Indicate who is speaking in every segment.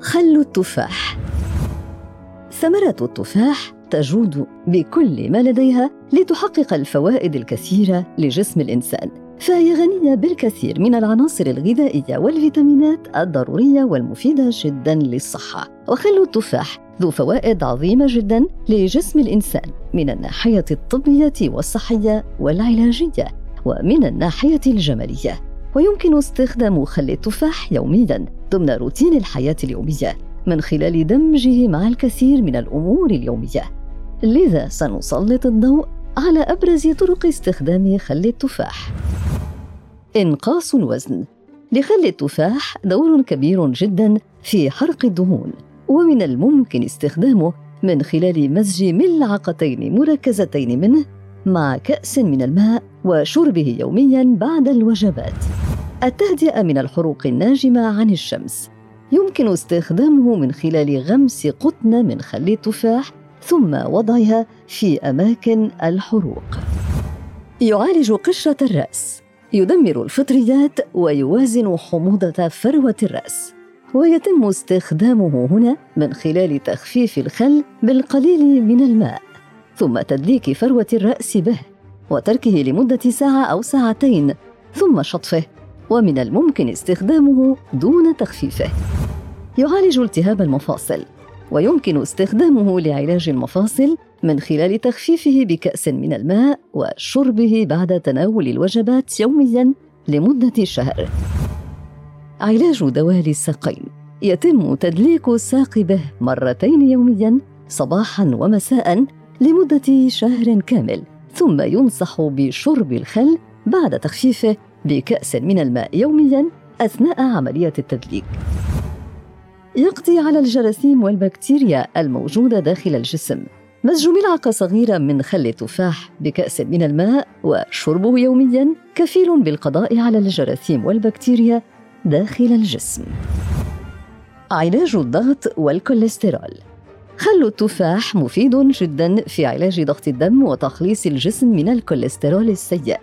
Speaker 1: خل التفاح. ثمرة التفاح تجود بكل ما لديها لتحقق الفوائد الكثيرة لجسم الإنسان فهي غنية بالكثير من العناصر الغذائية والفيتامينات الضرورية والمفيدة جدا للصحة. وخل التفاح ذو فوائد عظيمة جدا لجسم الإنسان من الناحية الطبية والصحية والعلاجية ومن الناحية الجمالية. ويمكن استخدام خل التفاح يوميا ضمن روتين الحياة اليومية من خلال دمجه مع الكثير من الأمور اليومية. لذا سنسلط الضوء على أبرز طرق استخدام خل التفاح. إنقاص الوزن لخل التفاح دور كبير جدا في حرق الدهون ومن الممكن استخدامه من خلال مزج ملعقتين مركزتين منه مع كأس من الماء وشربه يوميا بعد الوجبات. التهدئة من الحروق الناجمة عن الشمس يمكن استخدامه من خلال غمس قطن من خل التفاح ثم وضعها في أماكن الحروق. يعالج قشرة الرأس يدمر الفطريات ويوازن حموضة فروة الرأس ويتم استخدامه هنا من خلال تخفيف الخل بالقليل من الماء ثم تدليك فروة الرأس به وتركه لمدة ساعة أو ساعتين ثم شطفه ومن الممكن استخدامه دون تخفيفه يعالج التهاب المفاصل ويمكن استخدامه لعلاج المفاصل من خلال تخفيفه بكأس من الماء وشربه بعد تناول الوجبات يوميا لمدة شهر. علاج دوالي الساقين يتم تدليك الساق به مرتين يوميا صباحا ومساء لمدة شهر كامل ثم ينصح بشرب الخل بعد تخفيفه بكأس من الماء يوميا أثناء عملية التدليك. يقضي على الجراثيم والبكتيريا الموجودة داخل الجسم. مزج ملعقة صغيرة من خل التفاح بكأس من الماء وشربه يوميا كفيل بالقضاء على الجراثيم والبكتيريا داخل الجسم. علاج الضغط والكوليسترول خل التفاح مفيد جدا في علاج ضغط الدم وتخليص الجسم من الكوليسترول السيء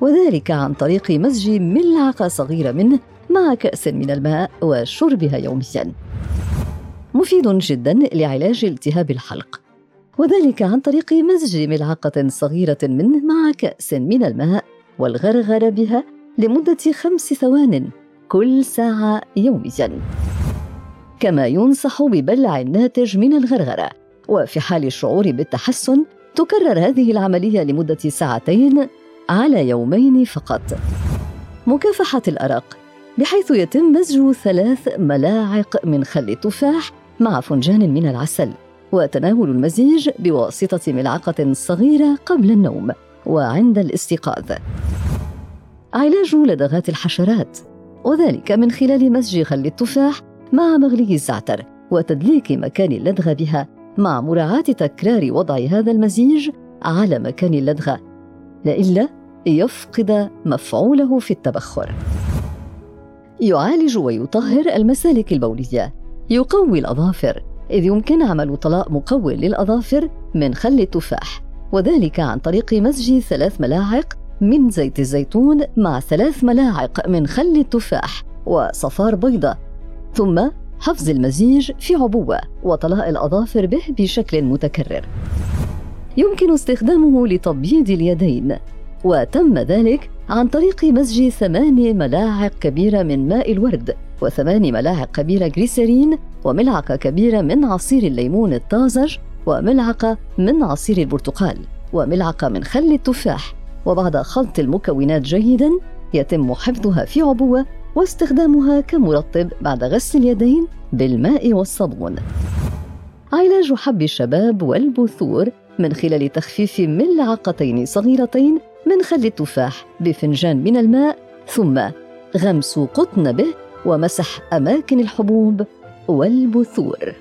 Speaker 1: وذلك عن طريق مزج ملعقة صغيرة منه مع كأس من الماء وشربها يوميا. مفيد جدا لعلاج التهاب الحلق وذلك عن طريق مزج ملعقة صغيرة منه مع كأس من الماء والغرغر بها لمدة خمس ثوان كل ساعة يوميا. كما ينصح ببلع الناتج من الغرغرة وفي حال الشعور بالتحسن تكرر هذه العملية لمدة ساعتين على يومين فقط. مكافحة الأرق بحيث يتم مزج ثلاث ملاعق من خل التفاح مع فنجان من العسل وتناول المزيج بواسطة ملعقة صغيرة قبل النوم وعند الاستيقاظ. علاج لدغات الحشرات وذلك من خلال مزج خل التفاح مع مغلي الزعتر وتدليك مكان اللدغة بها مع مراعاة تكرار وضع هذا المزيج على مكان اللدغة. لئلا يفقد مفعوله في التبخر. يعالج ويطهر المسالك البولية. يقوي الأظافر. إذ يمكن عمل طلاء مقوي للأظافر من خل التفاح. وذلك عن طريق مزج ثلاث ملاعق من زيت الزيتون مع ثلاث ملاعق من خل التفاح. وصفار بيضة ثم حفظ المزيج في عبوة وطلاء الأظافر به بشكل متكرر. يمكن استخدامه لتبييض اليدين وتم ذلك عن طريق مزج ثمان ملاعق كبيرة من ماء الورد وثمان ملاعق كبيرة جليسرين وملعقة كبيرة من عصير الليمون الطازج وملعقة من عصير البرتقال وملعقة من خل التفاح. وبعد خلط المكونات جيدا يتم حفظها في عبوة واستخدامها كمرطب بعد غسل اليدين بالماء والصابون. علاج حب الشباب والبثور من خلال تخفيف ملعقتين صغيرتين من خل التفاح بفنجان من الماء ثم غمس قطن به ومسح أماكن الحبوب والبثور